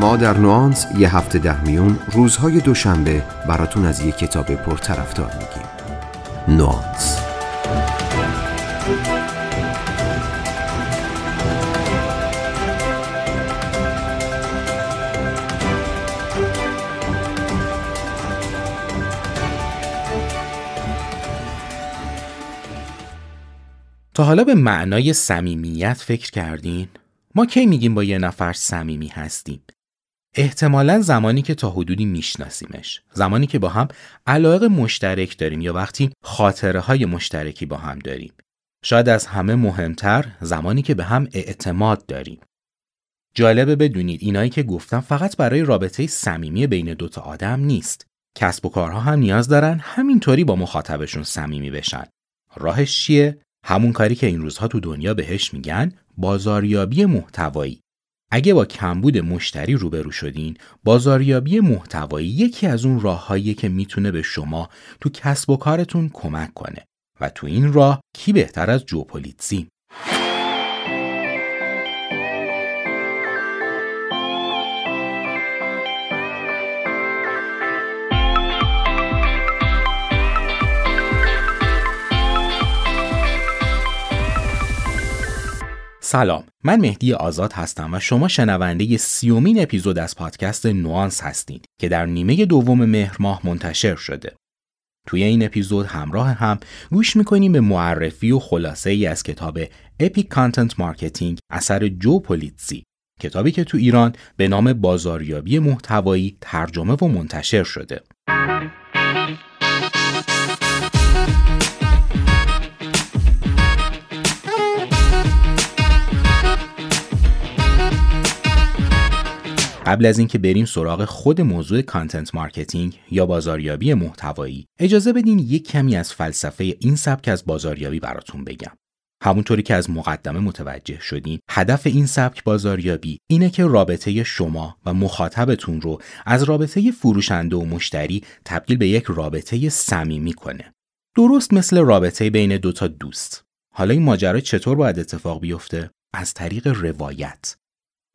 ما در نوانس یه هفته ده میون روزهای دوشنبه براتون از یه کتاب پرطرفدار میگیم نوانس تا حالا به معنای صمیمیت فکر کردین؟ ما کی میگیم با یه نفر صمیمی هستیم؟ احتمالا زمانی که تا حدودی میشناسیمش. زمانی که با هم علاقه مشترک داریم یا وقتی خاطره های مشترکی با هم داریم. شاید از همه مهمتر زمانی که به هم اعتماد داریم. جالبه بدونید اینایی که گفتم فقط برای رابطه صمیمی بین دوتا آدم نیست. کسب و کارها هم نیاز دارن همینطوری با مخاطبشون صمیمی بشن. راهش چیه؟ همون کاری که این روزها تو دنیا بهش میگن بازاریابی محتوایی. اگه با کمبود مشتری روبرو شدین بازاریابی محتوایی یکی از اون راههایی که می‌تونه به شما تو کسب و کارتون کمک کنه. و تو این راه کی بهتر از جوپولیتسی سلام. من مهدی آزاد هستم و شما شنونده سی‌امین اپیزود از پادکست نوانس هستید که در نیمه دوم مهر ماه منتشر شده. توی این اپیزود همراه هم گوش می‌کنیم به معرفی و خلاصه ای از کتاب Epic Content Marketing اثر جو پولیتزی. کتابی که تو ایران به نام بازاریابی محتوایی ترجمه و منتشر شده. قبل از اینکه بریم سراغ خود موضوع content marketing یا بازاریابی محتوایی اجازه بدین یک کمی از فلسفه این سبک از بازاریابی براتون بگم. همونطوری که از مقدمه متوجه شدین هدف این سبک بازاریابی اینه که رابطه شما و مخاطبتون رو از رابطه فروشنده و مشتری تبدیل به یک رابطه صمیمی کنه. درست مثل رابطه بین دوتا دوست. حالا این ماجرا چطور باید اتفاق بیفته؟ از طریق روایت.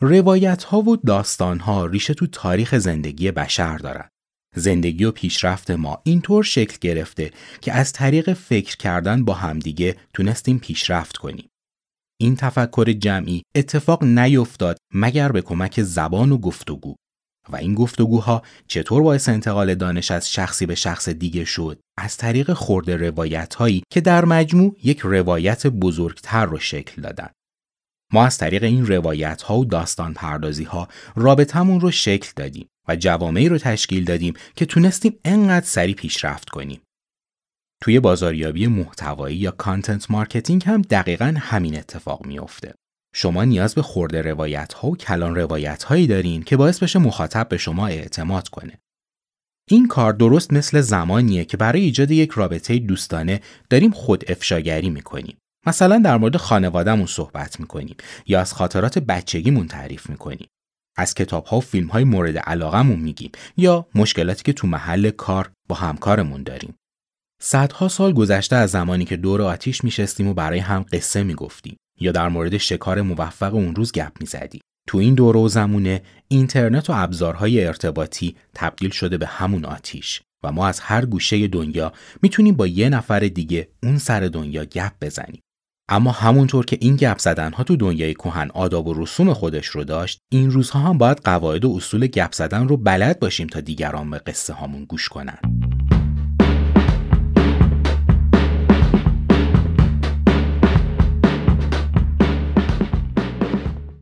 روایت ها و داستان ها ریشه تو تاریخ زندگی بشر دارن. زندگی و پیشرفت ما اینطور شکل گرفته که از طریق فکر کردن با همدیگه تونستیم پیشرفت کنیم. این تفکر جمعی اتفاق نیفتاد مگر به کمک زبان و گفتگو و این گفتگوها چطور باعث انتقال دانش از شخصی به شخص دیگه شد از طریق خورده روایت هایی که در مجموع یک روایت بزرگتر رو شکل دادن ما از طریق این روایت ها و داستان پردازی ها رابطمون رو شکل دادیم و جوامعی رو تشکیل دادیم که تونستیم انقدر سریع پیشرفت کنیم. توی بازاریابی محتوایی یا content marketing هم دقیقا همین اتفاق میافته. شما نیاز به خرده روایت ها و کلان روایت هایی دارین که باعث بشه مخاطب به شما اعتماد کنه. این کار درست مثل زمانیه که برای ایجاد یک رابطه دوستانه داریم خود افشاگری می‌کنیم. مثلا در مورد خانوادهمون صحبت می‌کنیم یا از خاطرات بچگیمون تعریف می‌کنیم. از کتاب ها و فیلم های مورد علاقمون میگیم یا مشکلاتی که تو محل کار با همکارمون داریم. صدها سال گذشته از زمانی که دور آتیش میشستیم و برای هم قصه می‌گفتیم یا در مورد شکار موفق اون روز گپ می‌زدیم. تو این دوره و زمونه اینترنت و ابزارهای ارتباطی تبدیل شده به همون آتیش و ما از هر گوشه دنیا می‌تونیم با یه نفر دیگه اون سر دنیا گپ بزنیم. اما همونطور که این گپ زدن ها تو دنیای کهن آداب و رسوم خودش رو داشت این روزها هم باید قواعد و اصول گپ زدن رو بلد باشیم تا دیگران به قصه هامون گوش کنن.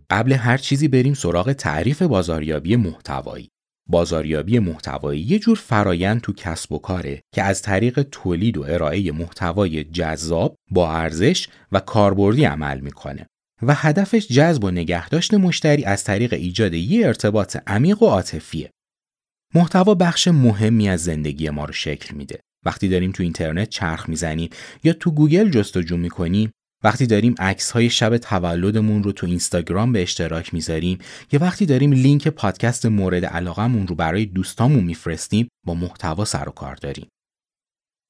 قبل هر چیزی بریم سراغ تعریف بازاریابی محتوایی. بازاریابی محتوایی یه جور فرایند تو کسب و کاره که از طریق تولید و ارائه محتوای جذاب با ارزش و کاربردی عمل می‌کنه و هدفش جذب و نگهداشت مشتری از طریق ایجاد یه ارتباط عمیق و عاطفیه. محتوا بخش مهمی از زندگی ما رو شکل میده. وقتی داریم تو اینترنت چرخ می‌زنیم یا تو گوگل جستجو می‌کنیم وقتی داریم عکس های شب تولدمون رو تو اینستاگرام به اشتراک می‌ذاریم یا وقتی داریم لینک پادکست مورد علاقمون رو برای دوستامون میفرستیم با محتوا سر و کار داریم.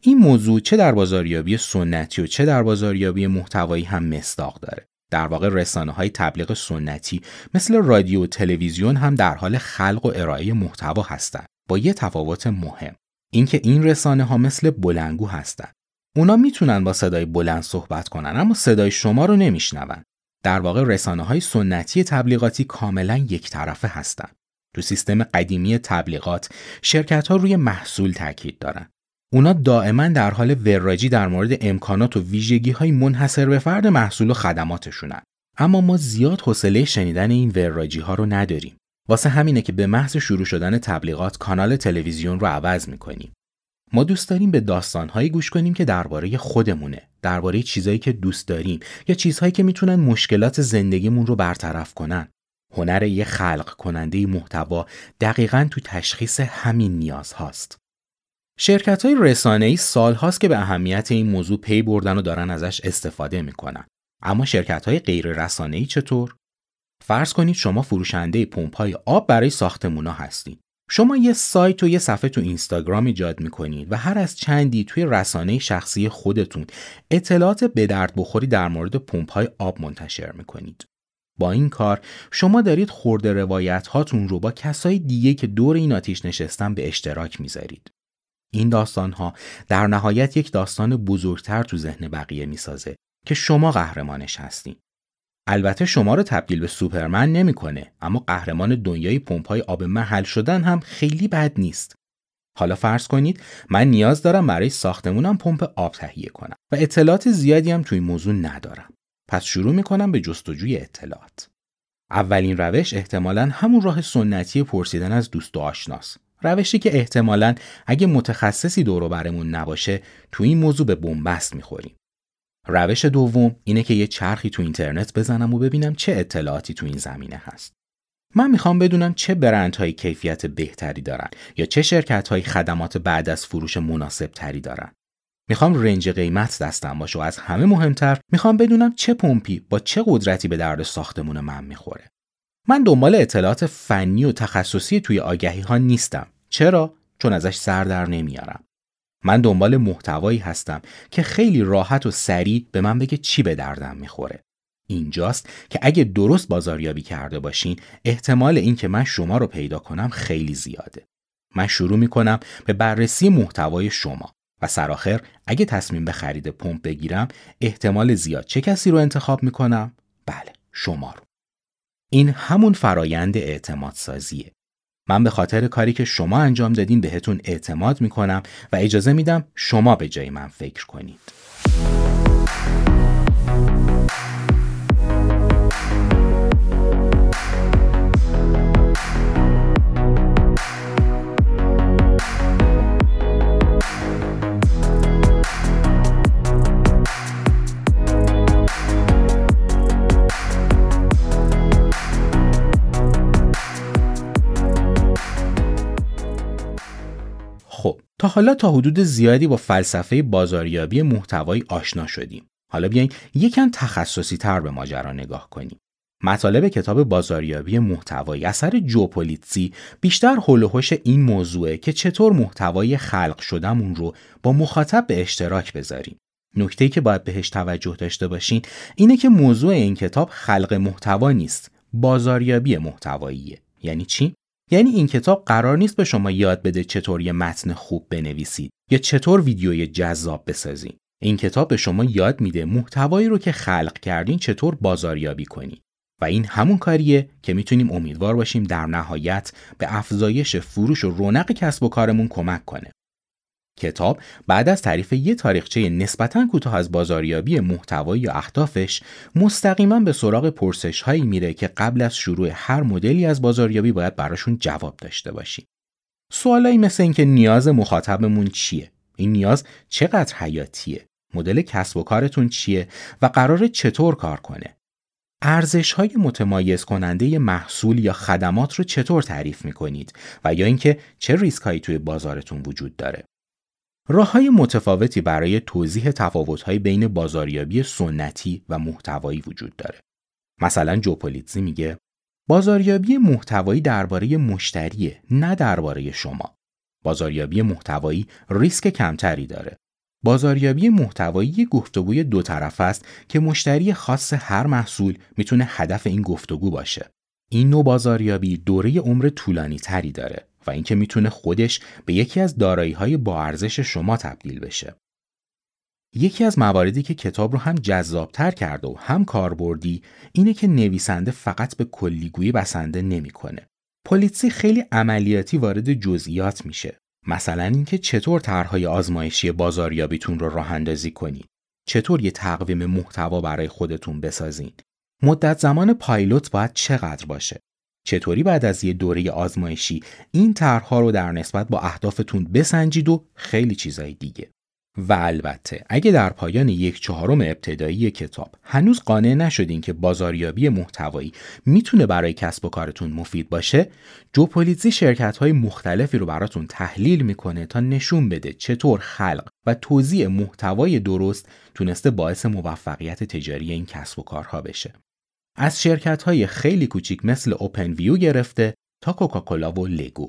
این موضوع چه در بازاریابی سنتی و چه در بازاریابی محتوایی هم مصداق داره. در واقع رسانه های تبلیغ سنتی مثل رادیو و تلویزیون هم در حال خلق و ارائه محتوا هستند با یه تفاوت مهم اینکه این رسانه ها مثل بلنگو هستند اونا می‌تونن با صدای بلند صحبت کنن اما صدای شما رو نمیشنون. در واقع رسانه های سنتی تبلیغاتی کاملا یک طرفه هستند تو سیستم قدیمی تبلیغات شرکت ها روی محصول تاکید دارن. اونا دائما در حال وراجی در مورد امکانات و ویژگی های منحصر به فرد محصول و خدماتشونن. اما ما زیاد حوصله شنیدن این وراجی ها رو نداریم. واسه همینه که به محض شروع شدن تبلیغات کانال تلویزیون رو عوض می‌کنیم. ما دوست داریم به داستانهایی گوش کنیم که درباره خودمونه درباره چیزایی که دوست داریم یا چیزهایی که می‌تونن مشکلات زندگیمون رو برطرف کنن هنر یه خلق کننده محتوا دقیقا تو تشخیص همین نیاز هاست. شرکت های رسانه ای سال هاست که به اهمیت این موضوع پی بردن و دارن ازش استفاده می‌کنن. اما شرکت های غیر رسانه ای چطور؟ فرض کنید شما فروشنده پمپ های آب برای ساختمونا هستید. شما یه سایت و یه صفحه تو اینستاگرام ایجاد می‌کنید و هر از چندی توی رسانه شخصی خودتون اطلاعات به درد بخوری در مورد پمپ های آب منتشر می‌کنید. با این کار شما دارید خورده روایت هاتون رو با کسای دیگه که دور این آتیش نشستن به اشتراک می‌ذارید. این داستان ها در نهایت یک داستان بزرگتر تو ذهن بقیه می‌سازه که شما قهرمانش هستین. البته شما رو تبدیل به سوپرمن نمی‌کنه اما قهرمان دنیای پمپای آب محل شدن هم خیلی بد نیست. حالا فرض کنید من نیاز دارم برای ساختمونم پمپ آب تهیه کنم و اطلاعات زیادی هم توی موضوع ندارم. پس شروع می‌کنم به جستجوی اطلاعات. اولین روش احتمالا همون راه سنتی پرسیدن از دوست و آشناس. روشی که احتمالا اگه متخصصی دورو برمون نباشه تو این موضوع به بنبست می‌خوریم. روش دوم اینه که یه چرخی تو اینترنت بزنم و ببینم چه اطلاعاتی تو این زمینه هست. من می‌خوام بدونم چه برندهایی کیفیت بهتری دارن یا چه شرکت خدمات بعد از فروش مناسب تری دارن. می‌خوام رنج قیمت دستم باشه و از همه مهمتر می‌خوام بدونم چه پمپی با چه قدرتی به درد ساختمون من می‌خوره. من دنبال اطلاعات فنی و تخصصی توی آگهی ها نیستم. چرا؟ چون ازش سر در نمیارم. من دنبال محتوایی هستم که خیلی راحت و سریع به من بگه چی به دردم می‌خوره. اینجاست که اگه درست بازاریابی کرده باشین احتمال اینکه من شما رو پیدا کنم خیلی زیاده. من شروع می‌کنم به بررسی محتوای شما و سرآخر اگه تصمیم به خرید پمپ بگیرم احتمال زیاد چه کسی رو انتخاب می‌کنم؟ بله شما رو. این همون فرایند اعتماد سازیه. من به خاطر کاری که شما انجام دادین بهتون اعتماد می‌کنم و اجازه میدم شما به جای من فکر کنید. تا حالا تا حدود زیادی با فلسفه بازاریابی محتوایی آشنا شدیم. حالا بیاین یکم تخصصی تر به ماجرا نگاه کنیم. مطالب کتاب بازاریابی محتوایی اثر جوپولیتسی بیشتر حول این موضوعه که چطور محتوای خلق شدهمون رو با مخاطب به اشتراک بذاریم. نکته که باید بهش توجه داشته باشین اینه که موضوع این کتاب خلق محتوا نیست، بازاریابی محتواییه. یعنی چی؟ یعنی این کتاب قرار نیست به شما یاد بده چطور یه متن خوب بنویسید یا چطور ویدیوی جذاب بسازید. این کتاب به شما یاد میده محتوایی رو که خلق کردین چطور بازاریابی کنید. و این همون کاریه که می‌تونیم امیدوار باشیم در نهایت به افزایش فروش و رونق کسب و کارمون کمک کنه. کتاب بعد از تعریف یه تاریخچه نسبتا کوتاه از بازاریابی محتوایی یا اهدافش مستقیما به سراغ پرسش هایی میره که قبل از شروع هر مدلی از بازاریابی باید براشون جواب داشته باشیم. سوالایی مثل اینکه نیاز مخاطبمون چیه؟ این نیاز چقدر حیاتیه؟ مدل کسب و کارتون چیه و قرار چطور کار کنه؟ ارزش های متمایز کننده محصول یا خدمات رو چطور تعریف می کنید و یا اینکه چه ریسک هایی توی بازارتون وجود داره؟ راه های متفاوتی برای توضیح تفاوت بین بازاریابی سنتی و محتوایی وجود داره. مثلا جوپولیتزی میگه بازاریابی محتوایی درباره مشتریه نه درباره شما. بازاریابی محتوایی ریسک کمتری داره. بازاریابی محتوایی گفتگوی دو طرف است که مشتری خاص هر محصول می‌تونه هدف این گفتگو باشه. این نوع بازاریابی دوره عمر طولانی تری داره و اینکه می‌تونه خودش به یکی از دارایی های با ارزش شما تبدیل بشه. یکی از مواردی که کتاب رو هم جذابتر کرده و هم کاربردی اینه که نویسنده فقط به کلیگویی بسنده نمی‌کنه. پلیتسی خیلی عملیاتی وارد جزئیات میشه. مثلا اینکه چطور طرحهای آزمایشی بازاریابیتون رو راه اندازی کنید. چطور یه تقویم محتوا برای خودتون بسازین. مدت زمان پایلوت باید چقدر باشه. چطوری بعد از یه دوره آزمایشی این طرحها رو در نسبت با اهدافتون بسنجید و خیلی چیزای دیگه. و البته اگه در پایان یک چهارم ابتدایی کتاب هنوز قانع نشدین که بازاریابی محتوایی می‌تونه برای کسب و کارتون مفید باشه جوپولیتزی شرکت های مختلفی رو براتون تحلیل می‌کنه تا نشون بده چطور خلق و توزیع محتوای درست تونسته باعث موفقیت تجاری این کسب و کارها بشه از شرکت های خیلی کوچیک مثل اوپن ویو گرفته تا کوکاکولا و لگو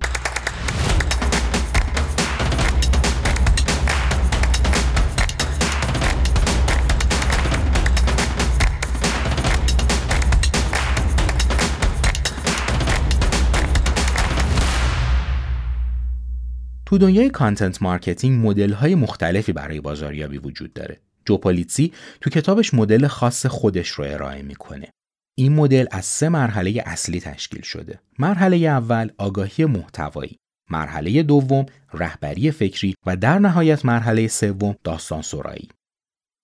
تو دنیای content marketing مدل های مختلفی برای بازاریابی وجود داره. جو پولیتزی تو کتابش مدل خاص خودش رو ارائه می‌کنه. این مدل از سه مرحله اصلی تشکیل شده. مرحله اول آگاهی محتوایی، مرحله دوم رهبری فکری و در نهایت مرحله سوم داستان سرایی.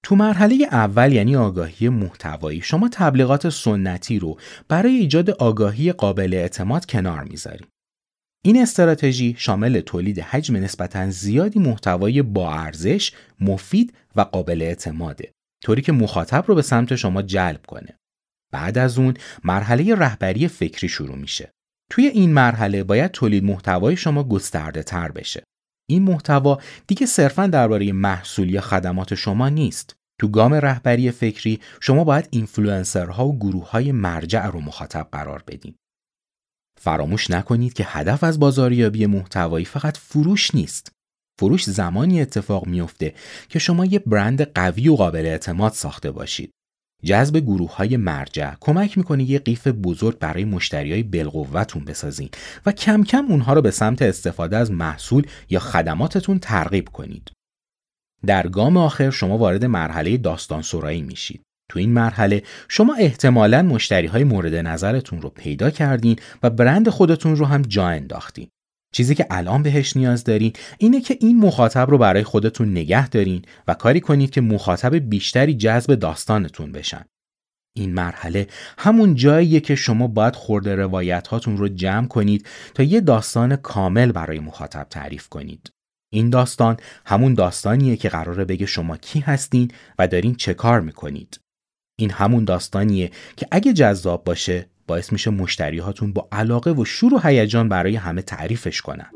تو مرحله اول یعنی آگاهی محتوایی شما تبلیغات سنتی رو برای ایجاد آگاهی قابل اعتماد کنار می‌ذارید. این استراتژی شامل تولید حجم نسبتا زیادی محتوای با ارزش، مفید و قابل اعتماده طوری که مخاطب رو به سمت شما جلب کنه. بعد از اون مرحله رهبری فکری شروع میشه. توی این مرحله باید تولید محتوای شما گسترده تر بشه. این محتوا دیگه صرفا درباره محصول یا خدمات شما نیست. تو گام رهبری فکری شما باید اینفلوئنسرها و گروه های مرجع رو مخاطب قرار بدین. فراموش نکنید که هدف از بازاریابی محتوایی فقط فروش نیست. فروش زمانی اتفاق میافته که شما یه برند قوی و قابل اعتماد ساخته باشید. جذب گروه های مرجع کمک می‌کنه یه قیف بزرگ برای مشتری های بلقوتون بسازین و کم کم اونها رو به سمت استفاده از محصول یا خدماتتون ترغیب کنید. در گام آخر شما وارد مرحله داستان سرایی میشید. تو این مرحله شما احتمالا مشتری های مورد نظرتون رو پیدا کردین و برند خودتون رو هم جا انداختین. چیزی که الان بهش نیاز دارین اینه که این مخاطب رو برای خودتون نگه دارین و کاری کنید که مخاطب بیشتری جذب داستانتون بشن. این مرحله همون جاییه که شما باید خورده روایت هاتون رو جمع کنید تا یه داستان کامل برای مخاطب تعریف کنید. این داستان همون داستانیه که قراره بگه شما کی هستین و دارین چه کار می‌کنید. این همون داستانیه که اگه جذاب باشه باعث میشه مشتری هاتون با علاقه و شور و هیجان برای همه تعریفش کنن.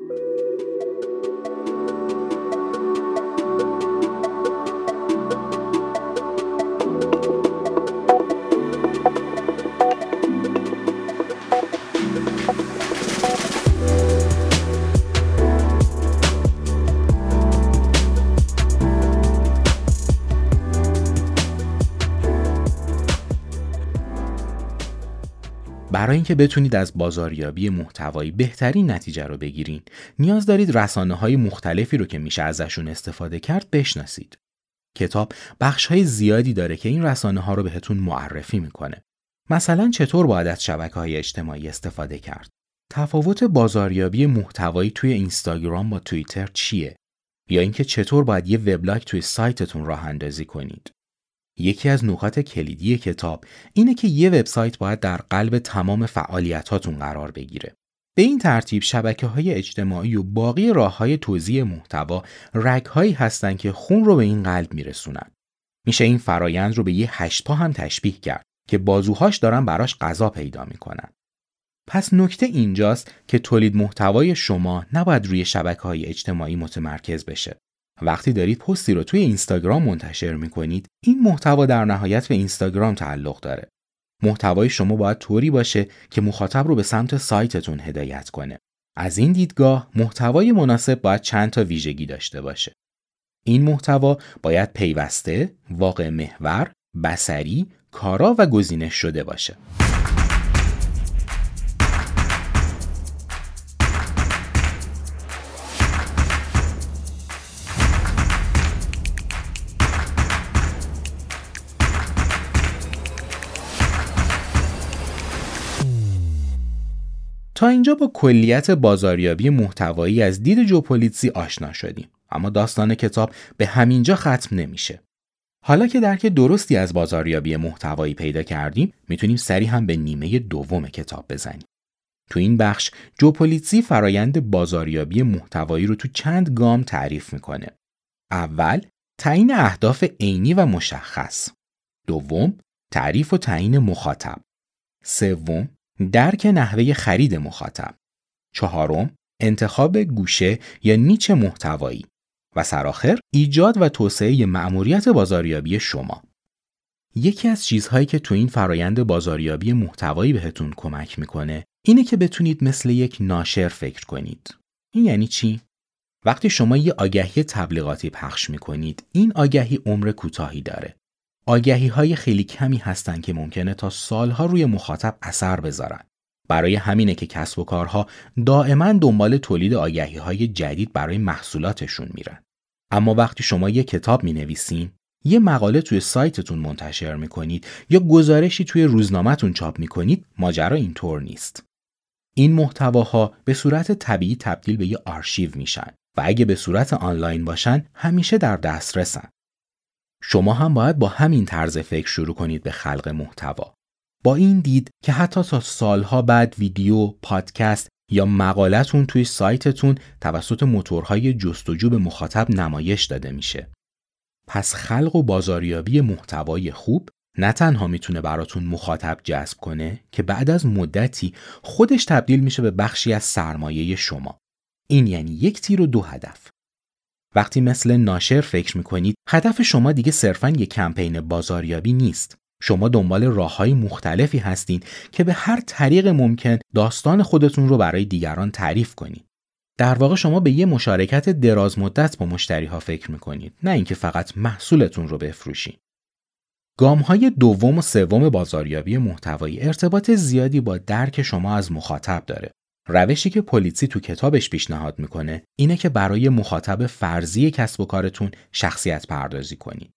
برای اینکه بتونید از بازاریابی محتوایی بهترین نتیجه رو بگیرین نیاز دارید رسانه های مختلفی رو که میشه ازشون استفاده کرد بشناسید. کتاب بخش های زیادی داره که این رسانه ها رو بهتون معرفی می‌کنه. مثلا چطور باید از شبکه های اجتماعی استفاده کرد؟ تفاوت بازاریابی محتوایی توی اینستاگرام با توییتر چیه؟ یا اینکه چطور باید یه وبلاگ توی سایتتون راه اندازی کنید؟ یکی از نکات کلیدی کتاب اینه که یه وبسایت باید در قلب تمام فعالیتاتون قرار بگیره. به این ترتیب شبکه های اجتماعی و باقی راه های توضیح محتوا رگ هایی هستن که خون رو به این قلب میرسونن. میشه این فرایند رو به یه هشت پا هم تشبیه کرد که بازوهاش دارن براش غذا پیدا می‌کنن. پس نکته اینجاست که تولید محتوای شما نباید روی شبکه های اجتماعی متمرکز بشه. وقتی دارید پستی رو توی اینستاگرام منتشر می‌کنید این محتوا در نهایت به اینستاگرام تعلق داره. محتوای شما باید طوری باشه که مخاطب رو به سمت سایتتون هدایت کنه. از این دیدگاه محتوای مناسب باید چند تا ویژگی داشته باشه. این محتوا باید پیوسته، واقع محور، بسری، کارا و گزینش شده باشه. تا اینجا با کلیت بازاریابی محتوایی از دید جوپولیتسی آشنا شدیم. اما داستان کتاب به همینجا ختم نمیشه. حالا که درک درستی از بازاریابی محتوایی پیدا کردیم می‌تونیم سری هم به نیمه دوم کتاب بزنیم. تو این بخش جوپولیتسی فرایند بازاریابی محتوایی رو تو چند گام تعریف می‌کنه. اول تعیین اهداف عینی و مشخص. دوم تعریف و تعیین مخاطب. سوم درک نحوه خرید مخاطب. چهارم انتخاب گوشه یا نیچ محتوایی. و سرآخر ایجاد و توسعه مأموریت بازاریابی شما. یکی از چیزهایی که تو این فرایند بازاریابی محتوایی بهتون کمک می‌کنه اینه که بتونید مثل یک ناشر فکر کنید. این یعنی چی؟ وقتی شما یه آگهی تبلیغاتی پخش می‌کنید این آگهی عمر کوتاهی داره. آگهی های خیلی کمی هستند که ممکنه تا سالها روی مخاطب اثر بذارن. برای همینه که کسب و کارها دائما دنبال تولید آگهی های جدید برای محصولاتشون میرن. اما وقتی شما یه کتاب می نویسین، یه مقاله توی سایتتون منتشر می کنید یا گزارشی توی روزنامهتون چاپ می کنید، ماجرا اینطور نیست. این محتواها به صورت طبیعی تبدیل به یه آرشیو میشن و اگه به صورت آنلاین باشن همیشه در دسترسن. شما هم باید با همین طرز فکر شروع کنید به خلق محتوا. با این دید که حتی تا سالها بعد ویدیو، پادکست یا مقالتون توی سایتتون توسط موتورهای جستجو به مخاطب نمایش داده میشه. پس خلق و بازاریابی محتوای خوب نه تنها می‌تونه براتون مخاطب جذب کنه که بعد از مدتی خودش تبدیل میشه به بخشی از سرمایه شما. این یعنی یک تیر و دو هدف. وقتی مثل ناشر فکر می‌کنید هدف شما دیگه صرفا یک کمپین بازاریابی نیست. شما دنبال راه های مختلفی هستین که به هر طریق ممکن داستان خودتون رو برای دیگران تعریف کنید. در واقع شما به یه مشارکت دراز مدت با مشتری ها فکر می‌کنید نه اینکه فقط محصولتون رو بفروشید گام های دوم و سوم بازاریابی محتوایی ارتباط زیادی با درک شما از مخاطب داره. روشی که پلیسی تو کتابش پیشنهاد می‌کنه اینه که برای مخاطب فرضی کسب و کارتون شخصیت پردازی کنید.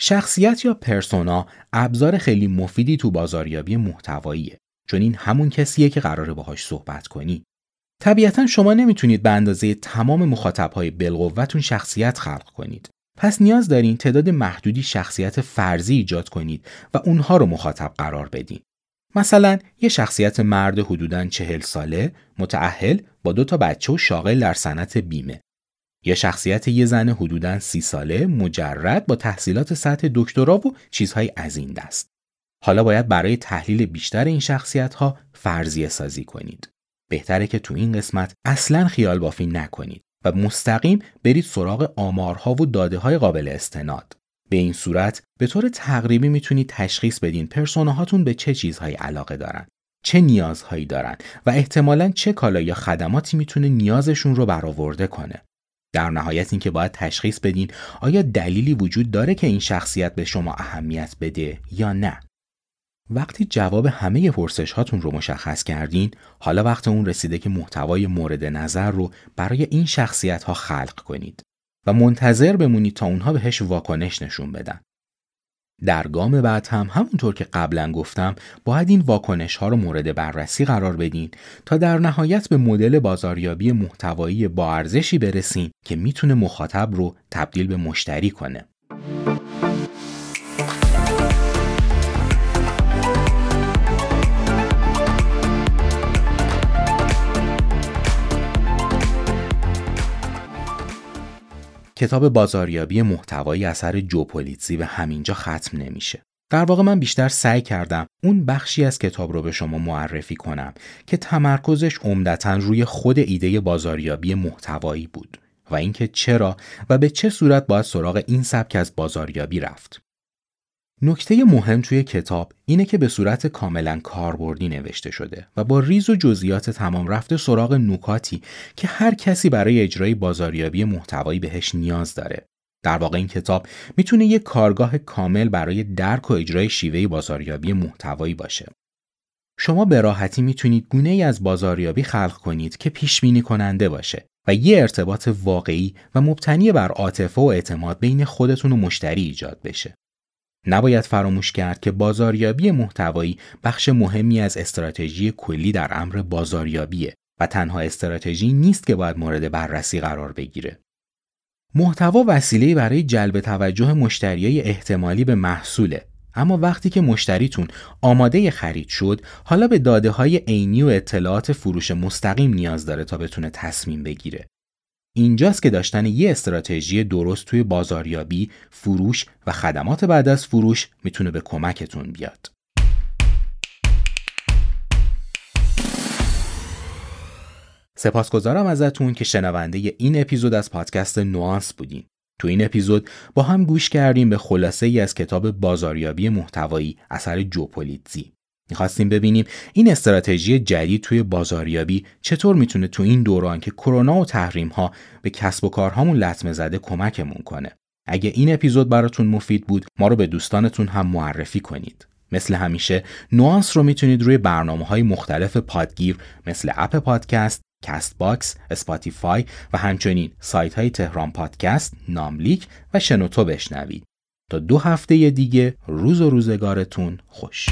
شخصیت یا پرسونا ابزار خیلی مفیدی تو بازاریابی محتواییه چون این همون کسیه که قراره باهاش صحبت کنی. طبیعتا شما نمی‌تونید به اندازه تمام مخاطبهای بالقوتون شخصیت خلق کنید. پس نیاز دارین تعداد محدودی شخصیت فرضی ایجاد کنید و اونها رو مخاطب قرار بدین. مثلا یه شخصیت مرد حدوداً چهل ساله متعهل با دو تا بچه و شاغل در صنعت بیمه یا شخصیت یه زن حدوداً سی ساله مجرد با تحصیلات سطح دکترا و چیزهای از این دست. حالا باید برای تحلیل بیشتر این شخصیت ها فرضیه سازی کنید. بهتره که تو این قسمت اصلا خیال بافی نکنید و مستقیم برید سراغ آمارها و داده های قابل استناد. به این صورت به طور تقریبی می‌تونید تشخیص بدین پرسوناهاتون به چه چیزهایی علاقه دارن چه نیازهایی دارن و احتمالا چه کالا یا خدماتی می‌تونه نیازشون رو برآورده کنه. در نهایت اینکه باید تشخیص بدین آیا دلیلی وجود داره که این شخصیت به شما اهمیت بده یا نه. وقتی جواب همه پرسش هاتون رو مشخص کردین حالا وقت اون رسیده که محتوای مورد نظر رو برای این شخصیت ها خلق کنید. و منتظر بمونید تا اونها بهش واکنش نشون بدن. در گام بعد هم همونطور که قبلا گفتم باید این واکنش ها رو مورد بررسی قرار بدین تا در نهایت به مدل بازاریابی محتوایی با ارزشی برسین که می‌تونه مخاطب رو تبدیل به مشتری کنه. کتاب بازاریابی محتوایی اثر جوپولیتسی به همینجا ختم نمیشه. در واقع من بیشتر سعی کردم اون بخشی از کتاب رو به شما معرفی کنم که تمرکزش عمدتا روی خود ایده بازاریابی محتوایی بود و اینکه چرا و به چه صورت باید سراغ این سبک از بازاریابی رفت. نکته مهم توی کتاب اینه که به صورت کاملا کاربردی نوشته شده و با ریز و جزئیات تمام رفته سراغ نکاتی که هر کسی برای اجرای بازاریابی محتوایی بهش نیاز داره در واقع این کتاب می‌تونه یک کارگاه کامل برای درک و اجرای شیوه بازاریابی محتوایی باشه. شما به راحتی می‌تونید گونه ای از بازاریابی خلق کنید که پیش بینی کننده باشه و یه ارتباط واقعی و مبتنی بر عاطفه و اعتماد بین خودتون و مشتری ایجاد بشه. نباید فراموش کرد که بازاریابی محتوایی بخش مهمی از استراتژی کلی در امر بازاریابیه و تنها استراتژی نیست که باید مورد بررسی قرار بگیره. محتوا وسیله برای جلب توجه مشتریای احتمالی به محصوله اما وقتی که مشتریتون آماده خرید شد حالا به داده های عینی و اطلاعات فروش مستقیم نیاز داره تا بتونه تصمیم بگیره اینجاست که داشتن یه استراتژی درست توی بازاریابی، فروش و خدمات بعد از فروش می‌تونه به کمکتون بیاد. سپاسگزارم ازتون که شنونده این اپیزود از پادکست نوانس بودین. تو این اپیزود با هم گوش کردیم به خلاصه ای از کتاب بازاریابی محتوایی اثر جوپولیتزی. می‌خواستیم ببینیم این استراتژی جدید توی بازاریابی چطور می‌تونه تو این دوران که کرونا و تحریم ها به کسب و کارهامون لطمه زده کمکمون کنه. اگه این اپیزود براتون مفید بود ما رو به دوستانتون هم معرفی کنید. مثل همیشه نوانس رو می‌تونید روی برنامه های مختلف پادگیر مثل Apple Podcast، Castbox، Spotify و همچنین سایت های تهران پادکست، ناملیک و شنوتو بشنوید. تا دو هفته دیگه روز و روزگارتون خوش.